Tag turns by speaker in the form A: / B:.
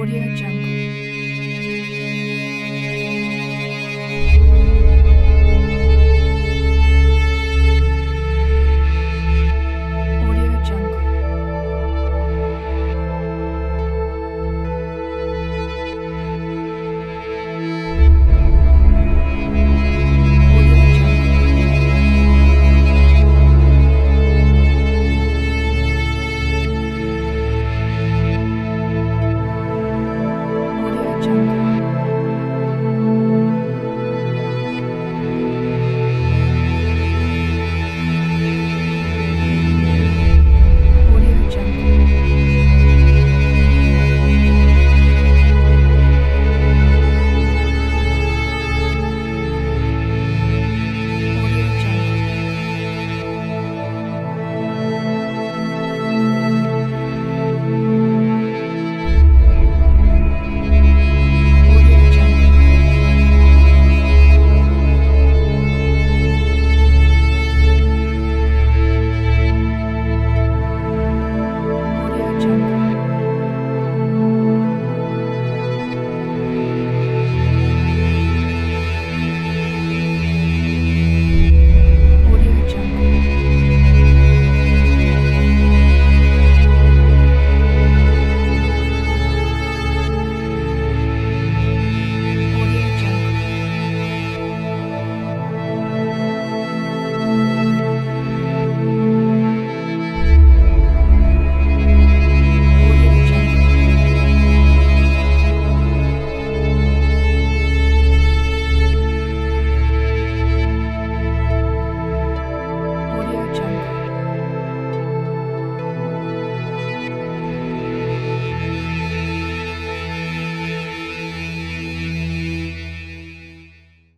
A: Audio Jungle. Jungle. Jack.